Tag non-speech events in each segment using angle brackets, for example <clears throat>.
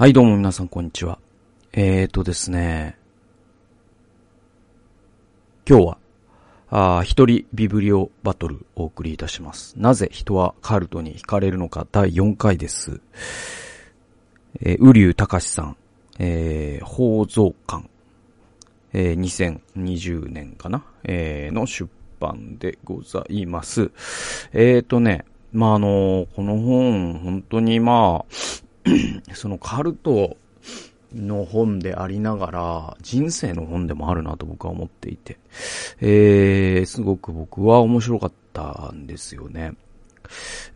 はい、どうも皆さん、こんにちは。えーとですね、今日は、あ一人ビブリオバトルお送りいたします。なぜ人はカルトに惹かれるのか第4回です。えー、ウリュウタカシさん、えー、宝蔵館、えー、2020年かな？えー、の出版でございます。えーとね、まあ、あのこの本、本当にまあ、<clears throat> そのカルトの本でありながら、人生の本でもあるなと僕は思っていて、えー、すごく僕は面白かったんですよね。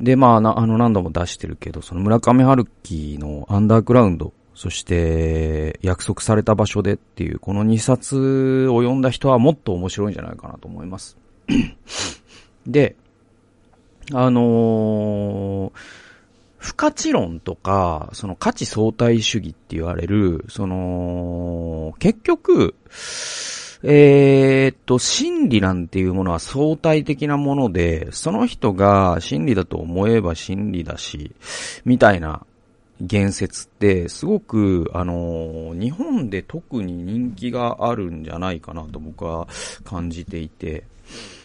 で、まあ、なあの、何度も出してるけど、その村上春樹のアンダーグラウンド、そして、約束された場所でっていう、この2冊を読んだ人はもっと面白いんじゃないかなと思います。<clears throat> で、あのー不価値論とか、その価値相対主義って言われる、その、結局、えーっと、真理なんていうものは相対的なもので、その人が真理だと思えば真理だし、みたいな言説って、すごく、あの、日本で特に人気があるんじゃないかなと僕は感じていて、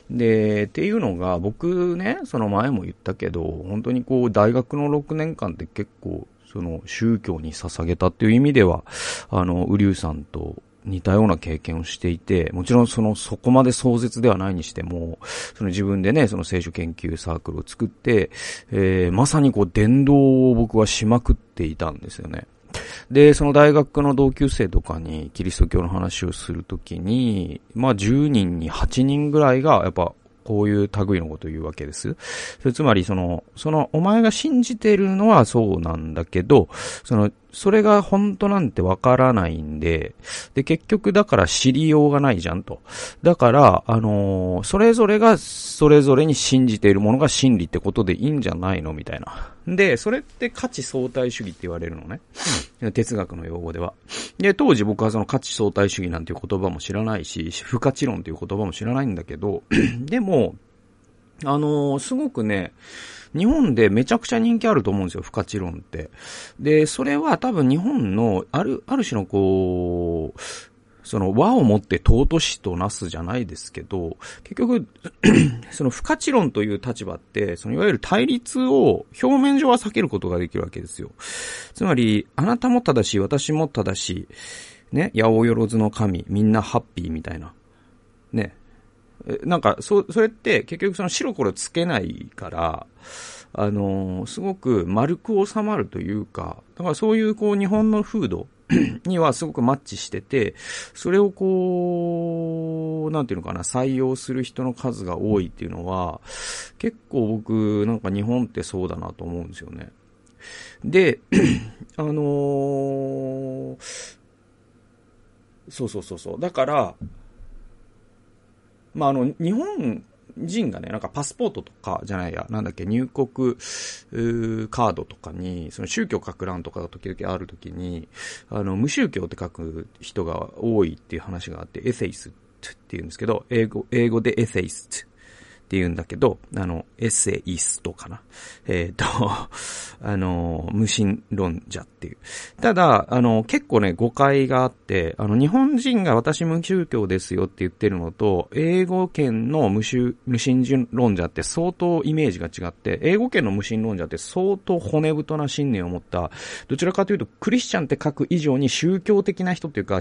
で、っていうのが、僕ね、その前も言ったけど、本当にこう、大学の6年間って結構、その、宗教に捧げたっていう意味では、あの、ウリュウさんと似たような経験をしていて、もちろんその、そこまで壮絶ではないにしても、その自分でね、その聖書研究サークルを作って、えー、まさにこう、伝道を僕はしまくっていたんですよね。で、その大学の同級生とかにキリスト教の話をするときに、まあ10人に8人ぐらいがやっぱこういう類のことを言うわけです。つまりその、そのお前が信じてるのはそうなんだけど、その、それが本当なんてわからないんで、で、結局だから知りようがないじゃんと。だから、あのーそれぞれがそれぞれに信じているものが真理ってことでいいんじゃないの？みたいな。で、それって価値相対主義って言われるのね。哲学の用語では。で、当時僕はその価値相対主義なんていう言葉も知らないし、不価値論という言葉も知らないんだけど、でも、あのーすごくね、日本でめちゃくちゃ人気あると思うんですよ、不価値論って。で、それは多分日本の、ある、ある種のこう、その和をもって尊しとなすじゃないですけど、結局、<clears throat> その不価値論という立場って、そのいわゆる対立を表面上は避けることができるわけですよ。つまり、あなたも正しい、私も正しい、ね、八百万の神、みんなハッピーみたいな。ね。なんか、そ、それって結局その白黒つけないから、あのすごく丸く収まるというか、だからそういうこう日本の風土 <clears throat> にはすごくマッチしてて、それをこう、なんていうのかな、採用する人の数が多いっていうのは、結構僕、なんか日本ってそうだなと思うんですよね。で、<clears throat> あのーそうそうそうそう。だから、まあ、あの、日本人がね、なんかパスポートとかじゃないや、なんだっけ、入国ーカードとかに、その宗教書く欄とかが時々ある時に、あの、無宗教って書く人が多いっていう話があって、エセイスって言うんですけど、英語、英語でエセイスって言うんだけど、あの、エッセイストかな。えっ、と、<laughs> あの、無神論者っていう。ただ、あの、結構ね、誤解があって、あの、日本人が私無宗教ですよって言ってるのと、英語圏の無宗、無神論者って相当イメージが違って、英語圏の無神論者って相当骨太な信念を持った、どちらかというと、クリスチャンって書く以上に宗教的な人っていうか、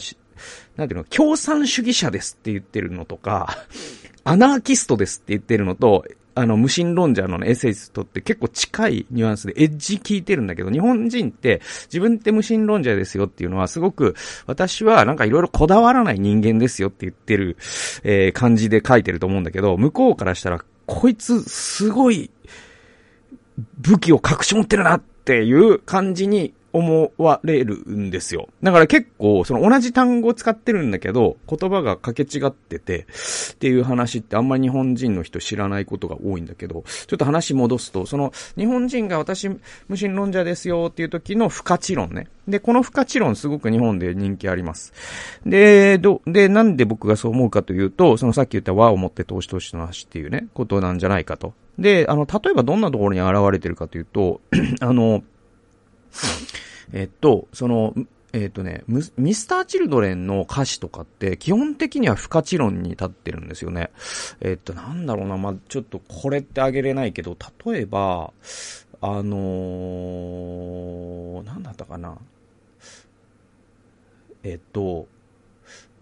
なんていうの、共産主義者ですって言ってるのとか、<laughs> アナーキストですって言ってるのと、あの、無神論者のエッセイストって結構近いニュアンスでエッジ効いてるんだけど、日本人って自分って無神論者ですよっていうのはすごく、私はなんかいろいろこだわらない人間ですよって言ってる、えー感じで書いてると思うんだけど、向こうからしたら、こいつすごい武器を隠し持ってるなっていう感じに思われるんですよ。だから結構、その同じ単語を使ってるんだけど、言葉が掛け違ってて、っていう話ってあんまり日本人の人知らないことが多いんだけど、ちょっと話戻すと、その日本人が私無神論者ですよっていう時の不価値論ね。で、この不価値論すごく日本で人気あります。で、ど、で、なんで僕がそう思うかというと、そのさっき言った和をもって投資投資の話っていうね、ことなんじゃないかと。で、あの、例えばどんなところに現れてるかというと、<clears throat> あの、えっと、その、えっ、とね、ミスター・チルドレンの歌詞とかって基本的には不可知論に立ってるんですよね。えっ、と、なんだろうな、まあ、ちょっとこれってあげれないけど、例えば、あのー、なんだったかな。えっ、と、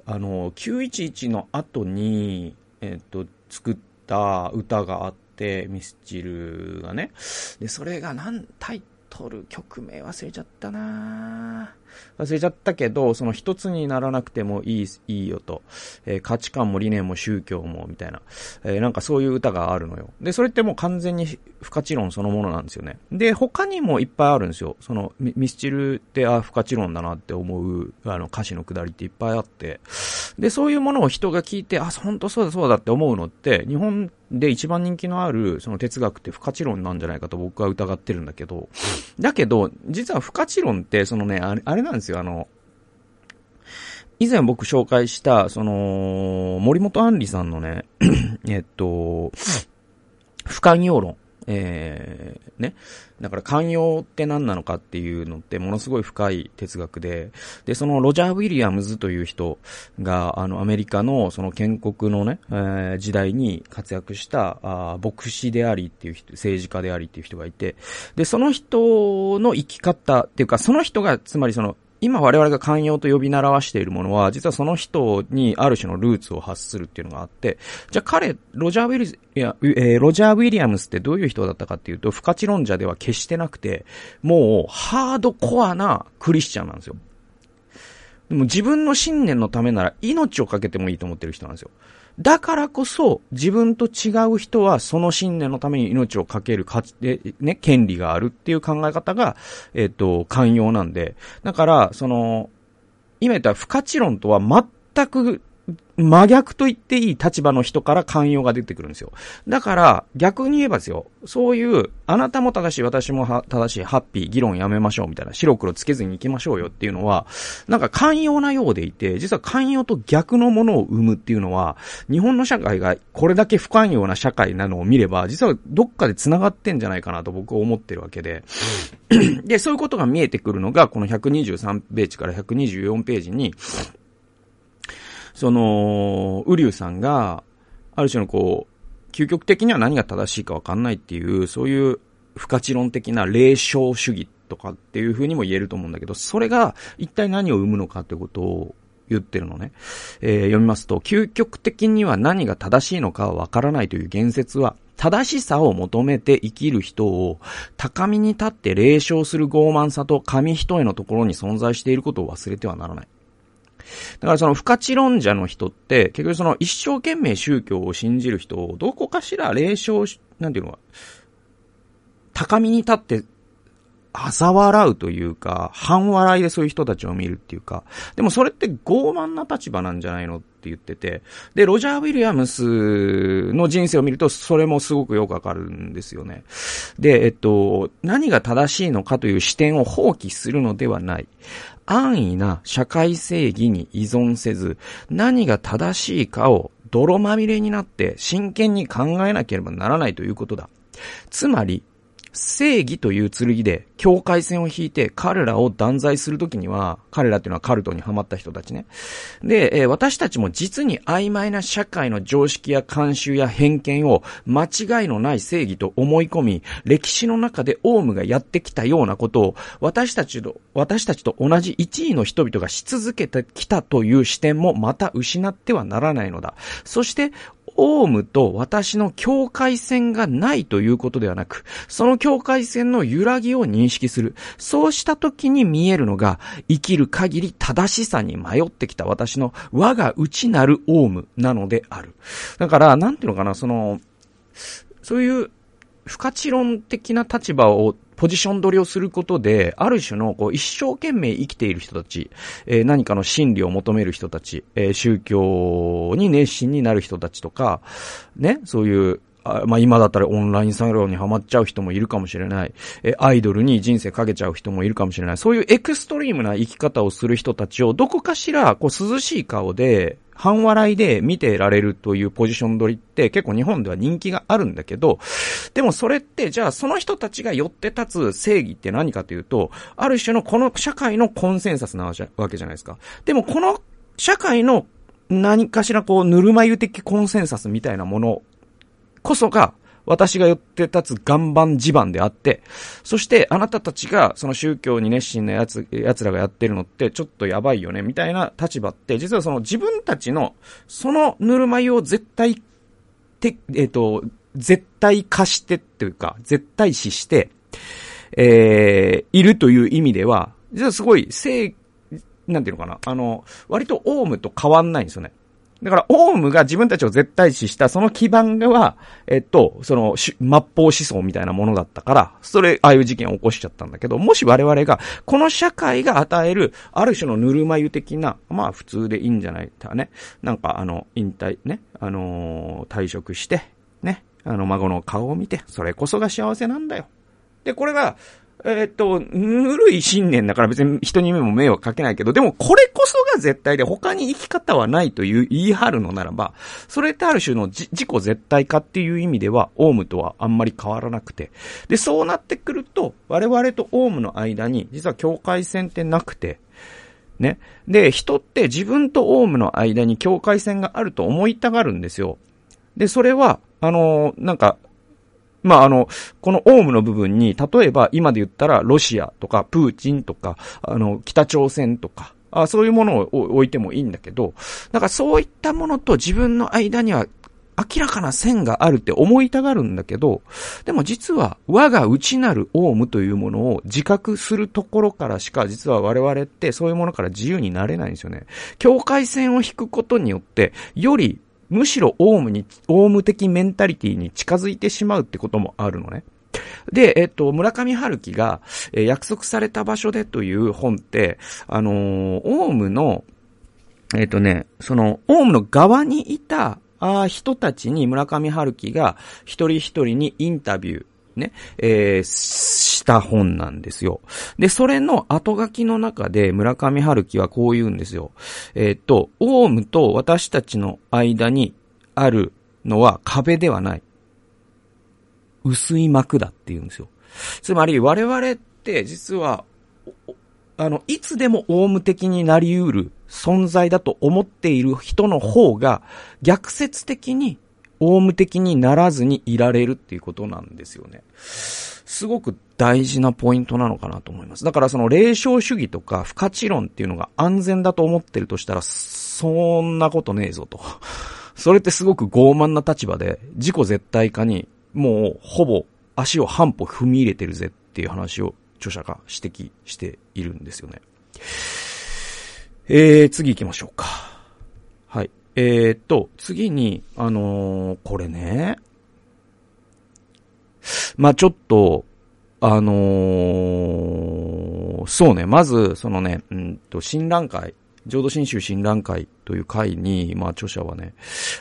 あの、911の後に、えっ、と、作った歌があって、ミスチルがね。で、それがなん、タイ取る、曲名忘れちゃったな忘れちゃったけど、その一つにならなくてもいい、いいよと。えー、価値観も理念も宗教も、みたいな。えー、なんかそういう歌があるのよ。で、それってもう完全に不可知論そのものなんですよね。で、他にもいっぱいあるんですよ。その、ミスチルって、あ、不可知論だなって思う、あの、歌詞のくだりっていっぱいあって。で、そういうものを人が聞いて、あ、本当そうだそうだって思うのって、日本で一番人気のある、その哲学って不可知論なんじゃないかと僕は疑ってるんだけど、だけど、実は不可知論って、そのね、あれなんですよ、あの、以前僕紹介した、その、森本杏里さんのね、<clears throat> えっと、不寛容論。えー、ね。だから寛容って何なのかっていうのってものすごい深い哲学で、で、そのロジャー・ウィリアムズという人が、あの、アメリカのその建国のね、えー、時代に活躍したあ牧師でありっていう人、政治家でありっていう人がいて、で、その人の生き方っていうか、その人が、つまりその、今我々が寛容と呼び習わしているものは、実はその人にある種のルーツを発するっていうのがあって、じゃあ彼、ロジャー・ウィリ、いや、えー、ロジャー・ウィリアムスってどういう人だったかっていうと、不可知論者では決してなくて、もう、ハードコアなクリスチャンなんですよ。でも自分の信念のためなら命をかけてもいいと思ってる人なんですよ。だからこそ、自分と違う人はその信念のために命をかけるかつ、ね、権利があるっていう考え方が、えっ、ー、と、寛容なんで。だから、その、今言った不価値論とは全く真逆と言っていい立場の人から寛容が出てくるんですよ。だから、逆に言えばですよ、そういう、あなたも正しい、私も正しい、ハッピー、議論やめましょうみたいな、白黒つけずに行きましょうよっていうのは、なんか寛容なようでいて、実は寛容と逆のものを生むっていうのは、日本の社会がこれだけ不寛容な社会なのを見れば、実はどっかで繋がってんじゃないかなと僕は思ってるわけで、で、そういうことが見えてくるのが、この123ページから124ページに、その、ウリュウさんが、ある種のこう、究極的には何が正しいかわかんないっていう、そういう不可知論的な霊障主義とかっていう風にも言えると思うんだけど、それが一体何を生むのかってことを言ってるのね。えー、読みますと、究極的には何が正しいのかはわからないという言説は、正しさを求めて生きる人を高みに立って霊障する傲慢さと紙一重のところに存在していることを忘れてはならない。だからその不可知論者の人って、結局その一生懸命宗教を信じる人をどこかしら霊障し、なんていうのか、高みに立って嘲笑うというか、半笑いでそういう人たちを見るっていうか、でもそれって傲慢な立場なんじゃないのって言ってて、で、ロジャー・ウィリアムスの人生を見ると、それもすごくよくわかるんですよね。で、えっと、何が正しいのかという視点を放棄するのではない。安易な社会正義に依存せず、何が正しいかを泥まみれになって真剣に考えなければならないということだ。つまり、正義という剣で境界線を引いて彼らを断罪するときには、彼らっていうのはカルトにはまった人たちね。で、えー、私たちも実に曖昧な社会の常識や慣習や偏見を間違いのない正義と思い込み、歴史の中でオウムがやってきたようなことを私たちと、私たちと同じ一位の人々がし続けてきたという視点もまた失ってはならないのだ。そして、オウムと私の境界線がないということではなく、その境界線の揺らぎを認識する。そうした時に見えるのが、生きる限り正しさに迷ってきた私の我が内なるオウムなのである。だから、なんていうのかな、その、そういう不可知論的な立場をポジション取りをすることで、ある種のこう一生懸命生きている人たち、えー、何かの真理を求める人たち、えー、宗教に熱心になる人たちとか、ね、そういうまあ今だったらオンラインサロンにハマっちゃう人もいるかもしれない。え、アイドルに人生かけちゃう人もいるかもしれない。そういうエクストリームな生き方をする人たちをどこかしら、こう涼しい顔で、半笑いで見てられるというポジション取りって結構日本では人気があるんだけど、でもそれってじゃあその人たちが寄って立つ正義って何かというと、ある種のこの社会のコンセンサスなわけじゃないですか。でもこの社会の何かしらこうぬるま湯的コンセンサスみたいなものこそが私が寄って立つ岩盤地盤であって、そしてあなたたちがその宗教に熱心な奴、奴らがやってるのってちょっとやばいよね、みたいな立場って、実はその自分たちの、そのぬるま湯を絶対、て、えっ、ー、と、絶対化してっていうか、絶対視して、えー、いるという意味では、実はすごい、正、なんていうのかな、あの、割とオウムと変わんないんですよね。だから、オウムが自分たちを絶対視したその基盤は、えっと、その、末法思想みたいなものだったから、それ、ああいう事件を起こしちゃったんだけど、もし我々が、この社会が与える、ある種のぬるま湯的な、まあ普通でいいんじゃないかね。なんか、あの、引退、ね、あのー、退職して、ね、あの、孫の顔を見て、それこそが幸せなんだよ。で、これが、えー、っと、ぬるい信念だから別に人に目も迷惑かけないけど、でもこれこそが絶対で他に生き方はないという言い張るのならば、それってある種の自己絶対化っていう意味では、オウムとはあんまり変わらなくて。で、そうなってくると、我々とオウムの間に、実は境界線ってなくて、ね。で、人って自分とオウムの間に境界線があると思いたがるんですよ。で、それは、あのー、なんか、まあ、あの、このオウムの部分に、例えば今で言ったらロシアとかプーチンとか、あの、北朝鮮とか、あそういうものを置いてもいいんだけど、だからそういったものと自分の間には明らかな線があるって思いたがるんだけど、でも実は我が内なるオウムというものを自覚するところからしか実は我々ってそういうものから自由になれないんですよね。境界線を引くことによって、よりむしろオウムに、オウム的メンタリティに近づいてしまうってこともあるのね。で、えっと、村上春樹が、え、約束された場所でという本って、あのー、オウムの、えっとね、その、オウムの側にいた、あ人たちに村上春樹が一人一人にインタビュー、ね、えー、した本なんですよ。で、それの後書きの中で村上春樹はこう言うんですよ。えー、っと、オウムと私たちの間にあるのは壁ではない。薄い膜だって言うんですよ。つまり我々って実は、あの、いつでもオウム的になり得る存在だと思っている人の方が逆説的にオウム的にならずにいられるっていうことなんですよね。すごく大事なポイントなのかなと思います。だからその霊障主義とか不価値論っていうのが安全だと思ってるとしたら、そんなことねえぞと。それってすごく傲慢な立場で、自己絶対化にもうほぼ足を半歩踏み入れてるぜっていう話を著者が指摘しているんですよね。えー、次行きましょうか。はい。えー、っと、次に、あのー、これね。まあ、ちょっと、あのー、そうね、まず、そのね、うんと、新覧会、浄土真宗新覧会という会に、まあ、著者はね、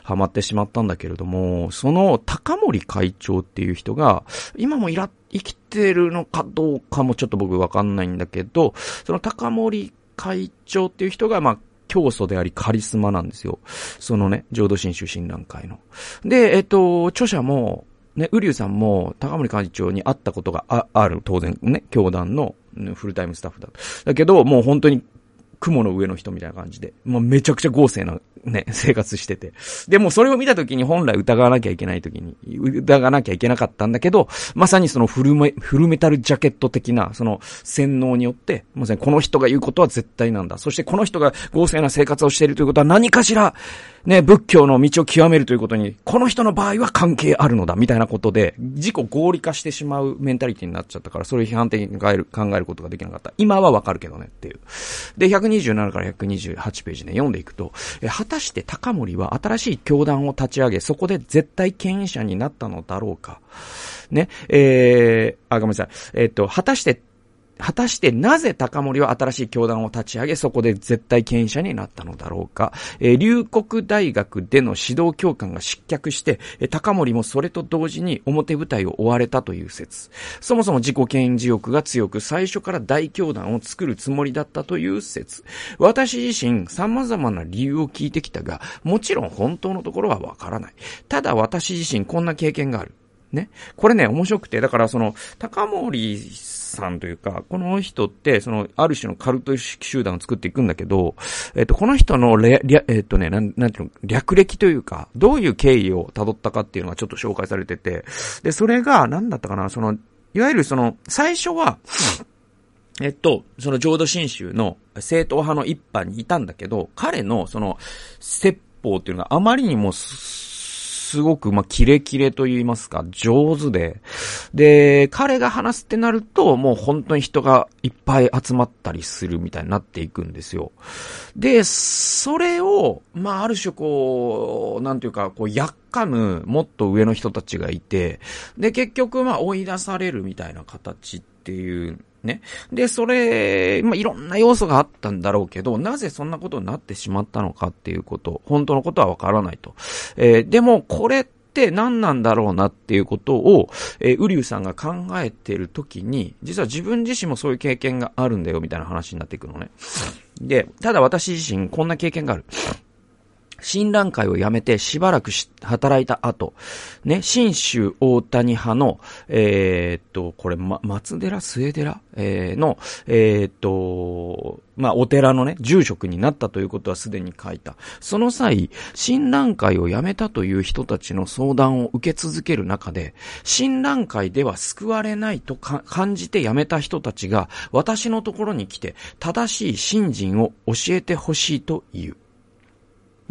ハマってしまったんだけれども、その高森会長っていう人が、今もいら、生きてるのかどうかもちょっと僕わかんないんだけど、その高森会長っていう人が、まあ、教祖でありカリスマなんですよ。そのね、浄土真宗親鸞会の。で、えっと、著者も、ね、ウリュウさんも高森幹事長に会ったことがあある、当然ね、教団のフルタイムスタッフだ。だけど、もう本当に雲の上の人みたいな感じで、もうめちゃくちゃ豪勢なね、<laughs> 生活してて。でもそれを見た時に本来疑わなきゃいけない時に、疑わなきゃいけなかったんだけど、まさにそのフルメ、フルメタルジャケット的な、その洗脳によって、まさにこの人が言うことは絶対なんだ。そしてこの人が豪勢な生活をしているということは何かしら、ね、仏教の道を極めるということに、この人の場合は関係あるのだ、みたいなことで、自己合理化してしまうメンタリティになっちゃったから、それを批判的に考える、考えることができなかった。今はわかるけどね、っていう。で、127から128ページね、読んでいくと、え果たして高森は新しい教団を立ち上げ、そこで絶対権威者になったのだろうか。ね、えー、あ、ごめんなさい。えっ、と、果たして果たしてなぜ高森は新しい教団を立ち上げ、そこで絶対権威者になったのだろうか。えー、龍谷大学での指導教官が失脚して、えー、高森もそれと同時に表舞台を追われたという説。そもそも自己権威欲が強く、最初から大教団を作るつもりだったという説。私自身、様々な理由を聞いてきたが、もちろん本当のところはわからない。ただ私自身こんな経験がある。ね。これね、面白くて、だからその、高森さんというか、この人って、その、ある種のカルト式集団を作っていくんだけど、えっと、この人のレ、えっとね、なん、なんていうの、略歴というか、どういう経緯を辿ったかっていうのがちょっと紹介されてて、で、それが、なんだったかな、その、いわゆるその、最初は、えっと、その浄土真宗の正統派の一派にいたんだけど、彼のその説法っていうのがあまりにもすごく、まあ、キレキレと言いますか、上手で。で、彼が話すってなると、もう本当に人がいっぱい集まったりするみたいになっていくんですよ。で、それを、まあ、ある種こう、なんていうか、こう、やっかむ、もっと上の人たちがいて、で、結局、まあ、追い出されるみたいな形っていうね。で、それ、まあ、いろんな要素があったんだろうけど、なぜそんなことになってしまったのかっていうこと、本当のことはわからないと。えー、でも、これって何なんだろうなっていうことを、えー、ウリュウさんが考えてるときに、実は自分自身もそういう経験があるんだよ、みたいな話になっていくのね。で、ただ私自身こんな経験がある。診断会を辞めてしばらくし働いた後、ね、新州大谷派の、えー、っと、これ、ま、松寺末寺、えー、の、えー、っと、まあ、お寺のね、住職になったということはすでに書いた。その際、診断会を辞めたという人たちの相談を受け続ける中で、診断会では救われないと感じて辞めた人たちが、私のところに来て、正しい信心を教えてほしいと言う。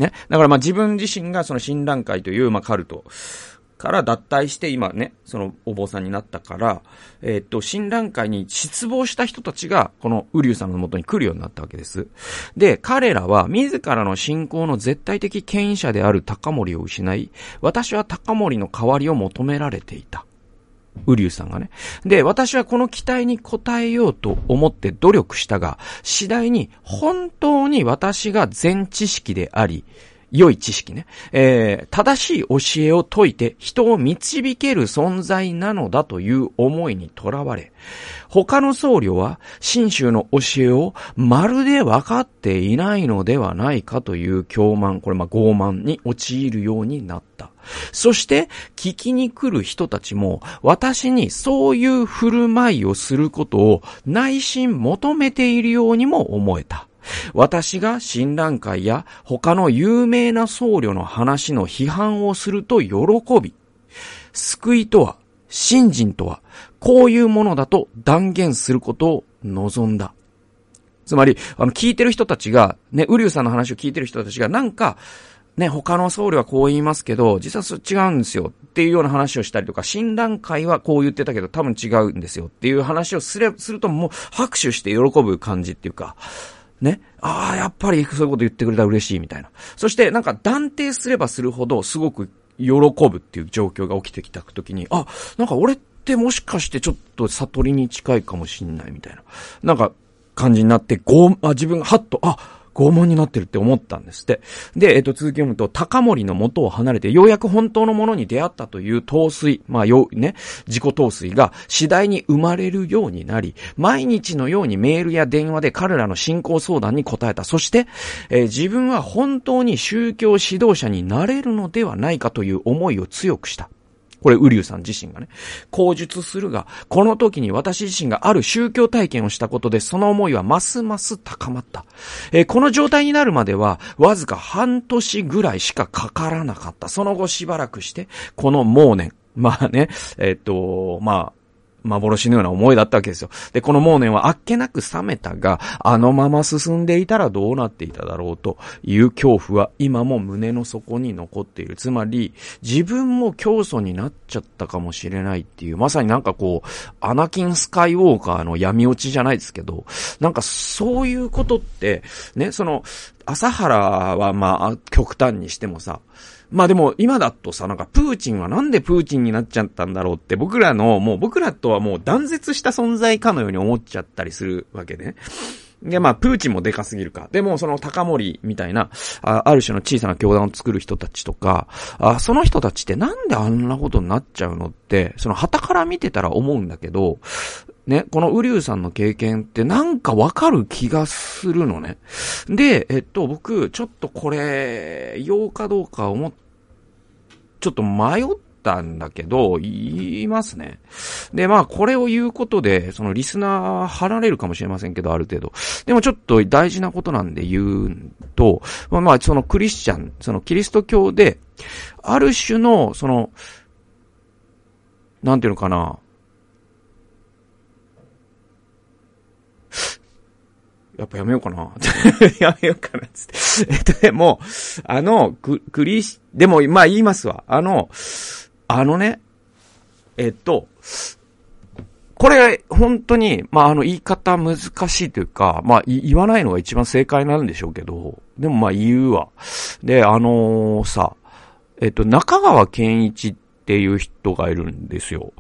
ね。だからまあ自分自身がその診断会というまあカルトから脱退して今ね、そのお坊さんになったから、えー、っと、診断会に失望した人たちがこのウリュウさんの元に来るようになったわけです。で、彼らは自らの信仰の絶対的権威者である高森を失い、私は高森の代わりを求められていた。ウリュウさんがね。で、私はこの期待に応えようと思って努力したが、次第に本当に私が全知識であり、良い知識ね。えー、正しい教えを説いて人を導ける存在なのだという思いにとらわれ、他の僧侶は真宗の教えをまるで分かっていないのではないかという狂慢、これまあ傲慢に陥るようになった。そして、聞きに来る人たちも、私にそういう振る舞いをすることを内心求めているようにも思えた。私が親鸞会や他の有名な僧侶の話の批判をすると喜び、救いとは、信心とは、こういうものだと断言することを望んだ。つまり、あの、聞いてる人たちが、ね、ウリュウさんの話を聞いてる人たちが、なんか、ね、他の僧侶はこう言いますけど、実はそ違うんですよっていうような話をしたりとか、診断会はこう言ってたけど多分違うんですよっていう話をすれ、するともう拍手して喜ぶ感じっていうか、ね。ああ、やっぱりそういうこと言ってくれたら嬉しいみたいな。そしてなんか断定すればするほどすごく喜ぶっていう状況が起きてきた時に、あ、なんか俺ってもしかしてちょっと悟りに近いかもしんないみたいな。なんか感じになって、ごあ、自分がハッと、あ、拷問になってるって思ったんですって。で、えっと、続き読むと、高森の元を離れて、ようやく本当のものに出会ったという陶水、まあ、よ、ね、自己陶水が次第に生まれるようになり、毎日のようにメールや電話で彼らの信仰相談に答えた。そして、えー、自分は本当に宗教指導者になれるのではないかという思いを強くした。これ、ウリュウさん自身がね、口述するが、この時に私自身がある宗教体験をしたことで、その思いはますます高まった。えー、この状態になるまでは、わずか半年ぐらいしかかからなかった。その後しばらくして、この盲年、まあね、えっ、と、まあ、幻のような思いだったわけですよ。で、この盲年はあっけなく冷めたが、あのまま進んでいたらどうなっていただろうという恐怖は今も胸の底に残っている。つまり、自分も教祖になっちゃったかもしれないっていう、まさになんかこう、アナキン・スカイウォーカーの闇落ちじゃないですけど、なんかそういうことって、ね、その、朝原はまあ、極端にしてもさ、まあでも今だとさ、なんかプーチンはなんでプーチンになっちゃったんだろうって僕らの、もう僕らとはもう断絶した存在かのように思っちゃったりするわけね。で、まあ、プーチンもでかすぎるか。でも、その高森みたいな、あある種の小さな教団を作る人たちとか、あその人たちってなんであんなことになっちゃうのって、その旗から見てたら思うんだけど、ね、このウリュウさんの経験ってなんかわかる気がするのね。で、えっと、僕、ちょっとこれ、言おうかどうか思っちょっと迷ったんだけど、言いますね。で、まあ、これを言うことで、そのリスナー離れるかもしれませんけど、ある程度。でもちょっと大事なことなんで言うと、まあ、まあ、そのクリスチャン、そのキリスト教で、ある種の、その、なんていうのかな、やっぱやめようかな。<laughs> やめようかな、つって。えっと、でも、あの、ク、クリス、でも、まあ言いますわ。あの、あのね、えっと、これ、本当に、まあ、あの、言い方難しいというか、まあ、言わないのが一番正解なんでしょうけど、でもまあ、言うわ。で、あのー、さ、えっと、中川健一っっていう人がいるんですよ。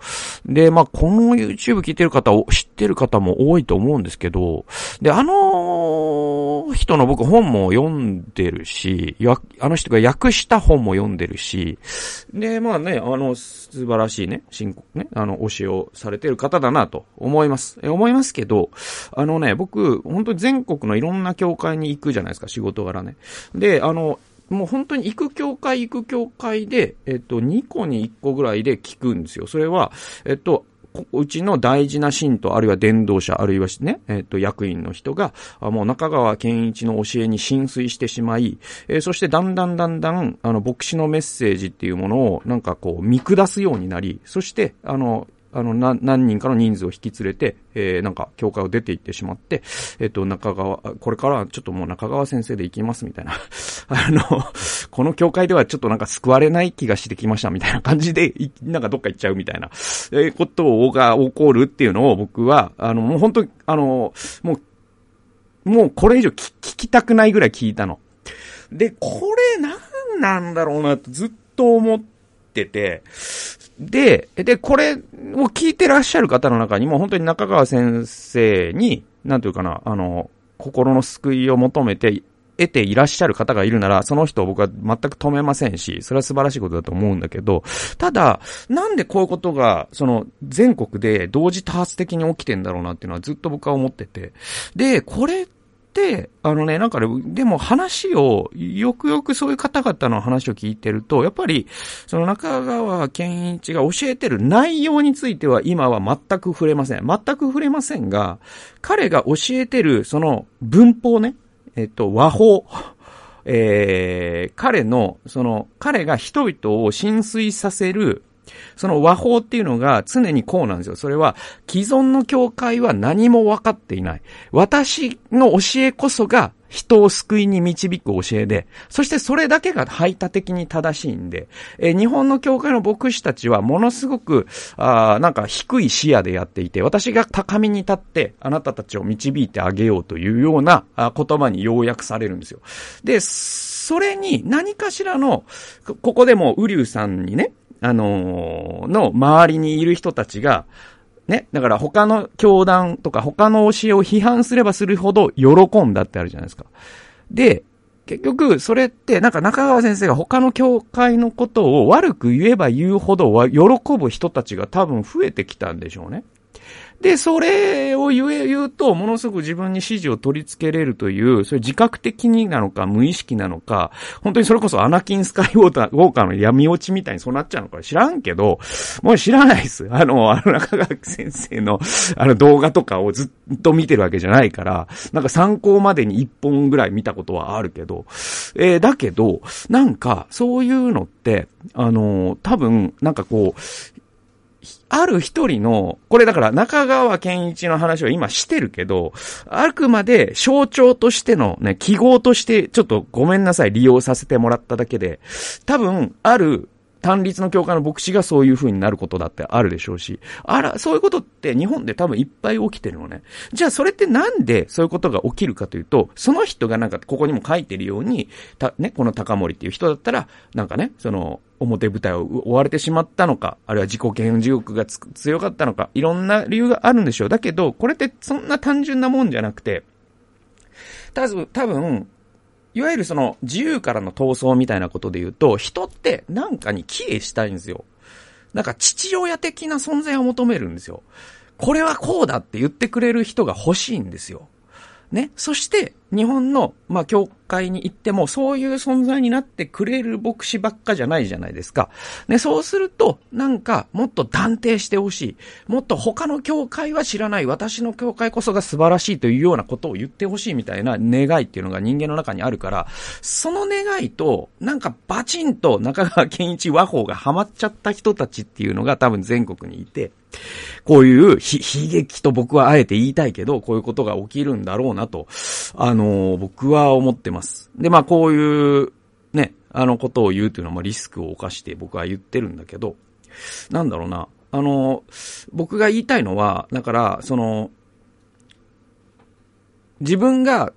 で、まあ、この YouTube 聞いてる方を知ってる方も多いと思うんですけど、で、あの人の僕本も読んでるし、あの人が訳した本も読んでるし、で、まあね、あの、素晴らしいね、申告ね、あの、教えをされてる方だなと思います。え、思いますけど、あのね、僕、本当に全国のいろんな教会に行くじゃないですか、仕事柄ね。で、あの、もう本当に行く教会行く教会で、えっと、2個に1個ぐらいで聞くんですよ。それは、えっと、うちの大事な信徒、あるいは伝道者、あるいはね、えっ、と、役員の人が、もう中川健一の教えに浸水してしまい、えー、そしてだんだんだんだん、あの、牧師のメッセージっていうものを、なんかこう、見下すようになり、そして、あの、あの、な何人かの人数を引き連れて、えー、なんか、教会を出て行ってしまって、えっ、と、中川、これからはちょっともう中川先生で行きますみたいな。<laughs> あの、この教会ではちょっとなんか救われない気がしてきましたみたいな感じで、なんかどっか行っちゃうみたいな、えー、ことをが起こるっていうのを僕は、あの、もう本当あの、もう、もうこれ以上聞きたくないぐらい聞いたの。で、これ何なんだろうなとずっと思ってて、で、で、これを聞いてらっしゃる方の中にも、本当に中川先生に、なんというかな、あの、心の救いを求めて、得ていらっしゃる方がいるなら、その人を僕は全く止めませんし、それは素晴らしいことだと思うんだけど、ただ、なんでこういうことが、その、全国で同時多発的に起きてんだろうなっていうのはずっと僕は思ってて。で、これっ、あのね、なんかね、でも話を、よくよくそういう方々の話を聞いてると、やっぱり、その中川健一が教えてる内容については今は全く触れません。全く触れませんが、彼が教えてる、その文法ね、えっと、和法、えー、彼の、その、彼が人々を浸水させる、その和法っていうのが常にこうなんですよ。それは既存の教会は何も分かっていない。私の教えこそが人を救いに導く教えで、そしてそれだけが排他的に正しいんで、え日本の教会の牧師たちはものすごく、あなんか低い視野でやっていて、私が高みに立ってあなたたちを導いてあげようというようなあ言葉に要約されるんですよ。で、それに何かしらの、ここでもウリュウさんにね、あのー、の周りにいる人たちが、ね、だから他の教団とか他の教えを批判すればするほど喜んだってあるじゃないですか。で、結局、それって、なんか中川先生が他の教会のことを悪く言えば言うほどは喜ぶ人たちが多分増えてきたんでしょうね。で、それを言え、言うと、ものすごく自分に指示を取り付けれるという、それ自覚的になのか、無意識なのか、本当にそれこそアナキン・スカイウォーカーの闇落ちみたいにそうなっちゃうのか知らんけど、もう知らないです。あの、あの中川先生の、あの動画とかをずっと見てるわけじゃないから、なんか参考までに一本ぐらい見たことはあるけど、えー、だけど、なんか、そういうのって、あの、多分、なんかこう、ある一人の、これだから中川健一の話を今してるけど、あくまで象徴としてのね、記号としてちょっとごめんなさい、利用させてもらっただけで、多分、ある単立の教会の牧師がそういう風になることだってあるでしょうし、あら、そういうことって日本で多分いっぱい起きてるのね。じゃあそれってなんでそういうことが起きるかというと、その人がなんかここにも書いてるように、た、ね、この高森っていう人だったら、なんかね、その、表舞台を追われてしまったのか、あるいは自己嫌悪地獄が強かったのか、いろんな理由があるんでしょう。だけど、これってそんな単純なもんじゃなくて、多分、多分、いわゆるその自由からの闘争みたいなことで言うと、人ってなんかに帰依したいんですよ。なんか父親的な存在を求めるんですよ。これはこうだって言ってくれる人が欲しいんですよ。ね。そして、日本の、まあ、教会に行っても、そういう存在になってくれる牧師ばっかじゃないじゃないですか。ね、そうすると、なんか、もっと断定してほしい。もっと他の教会は知らない。私の教会こそが素晴らしいというようなことを言ってほしいみたいな願いっていうのが人間の中にあるから、その願いと、なんかバチンと中川健一和法がハマっちゃった人たちっていうのが多分全国にいて、こういう悲劇と僕はあえて言いたいけど、こういうことが起きるんだろうなと、あのー、僕は思ってます。で、まあこういう、ね、あのことを言うというのは、まあリスクを冒して僕は言ってるんだけど、なんだろうな、あの、僕が言いたいのは、だから、その、自分が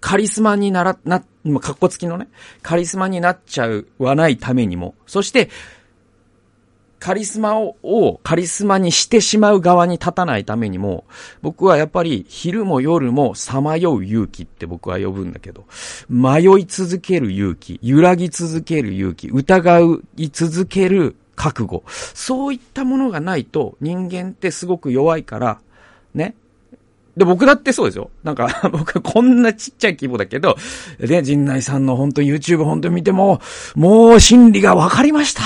カリスマになら、な、かっこつきのね、カリスマになっちゃうはないためにも、そして、カリスマをカリスマにしてしまう側に立たないためにも、僕はやっぱり昼も夜もさまよう勇気って僕は呼ぶんだけど、迷い続ける勇気、揺らぎ続ける勇気、疑い続ける覚悟、そういったものがないと人間ってすごく弱いから、ね、で、僕だってそうですよ。なんか、<laughs> 僕はこんなちっちゃい規模だけど、で、陣内さんの本当 YouTube 本当見ても、もう心理が分かりました。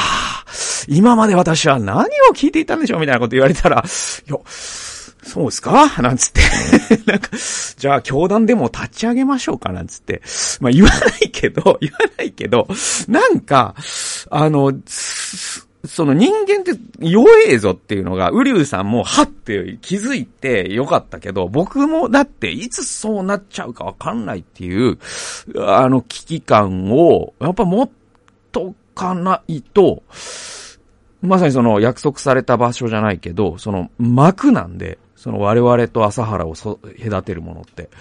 今まで私は何を聞いていたんでしょうみたいなこと言われたら、いや、そうですか？なんつって。<laughs> なんか、じゃあ、教団でも立ち上げましょうか？なんつって。まあ、言わないけど、<laughs> 言わないけど、なんか、あの、その人間って弱えぞっていうのが、ウリュウさんもはって気づいてよかったけど、僕もだっていつそうなっちゃうかわかんないっていう、あの危機感を、やっぱ持っとかないと、まさにその約束された場所じゃないけど、その幕なんで、その我々と朝原を隔てるものって。だか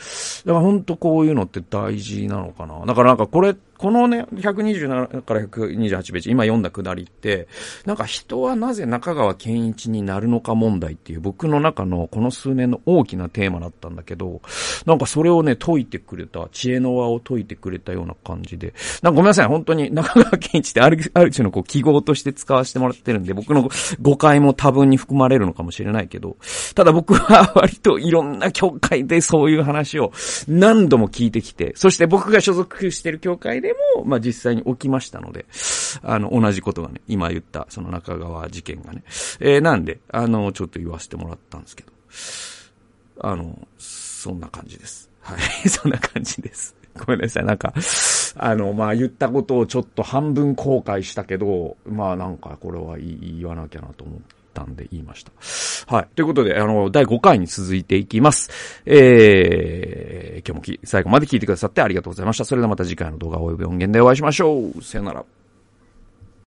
ら本当こういうのって大事なのかな。だからなんかこれこのね、127から128ページ、今読んだくだりって、なんか人はなぜ中川健一になるのか問題っていう僕の中のこの数年の大きなテーマだったんだけど、なんかそれをね、解いてくれた、知恵の輪を解いてくれたような感じで、なんかごめんなさい、本当に中川健一ってある、ある種のこう記号として使わせてもらってるんで、僕の誤解も多分に含まれるのかもしれないけど、ただ僕は割といろんな教会でそういう話を何度も聞いてきて、そして僕が所属してる教会ででも、まあ、実際に起きましたので、あの、同じことがね、今言った、その中川事件がね。えー、なんで、あの、ちょっと言わせてもらったんですけど、あの、そんな感じです。はい、<laughs> そんな感じです。ごめんなさい。なんか、あの、まあ、言ったことをちょっと半分後悔したけど、まあ、なんか、これは言わなきゃなと思って。ったんで言いました。はい。ということで、あの、第5回に続いていきます。えー、今日もき最後まで聞いてくださってありがとうございました。それではまた次回の動画及び音源でお会いしましょう。さよなら。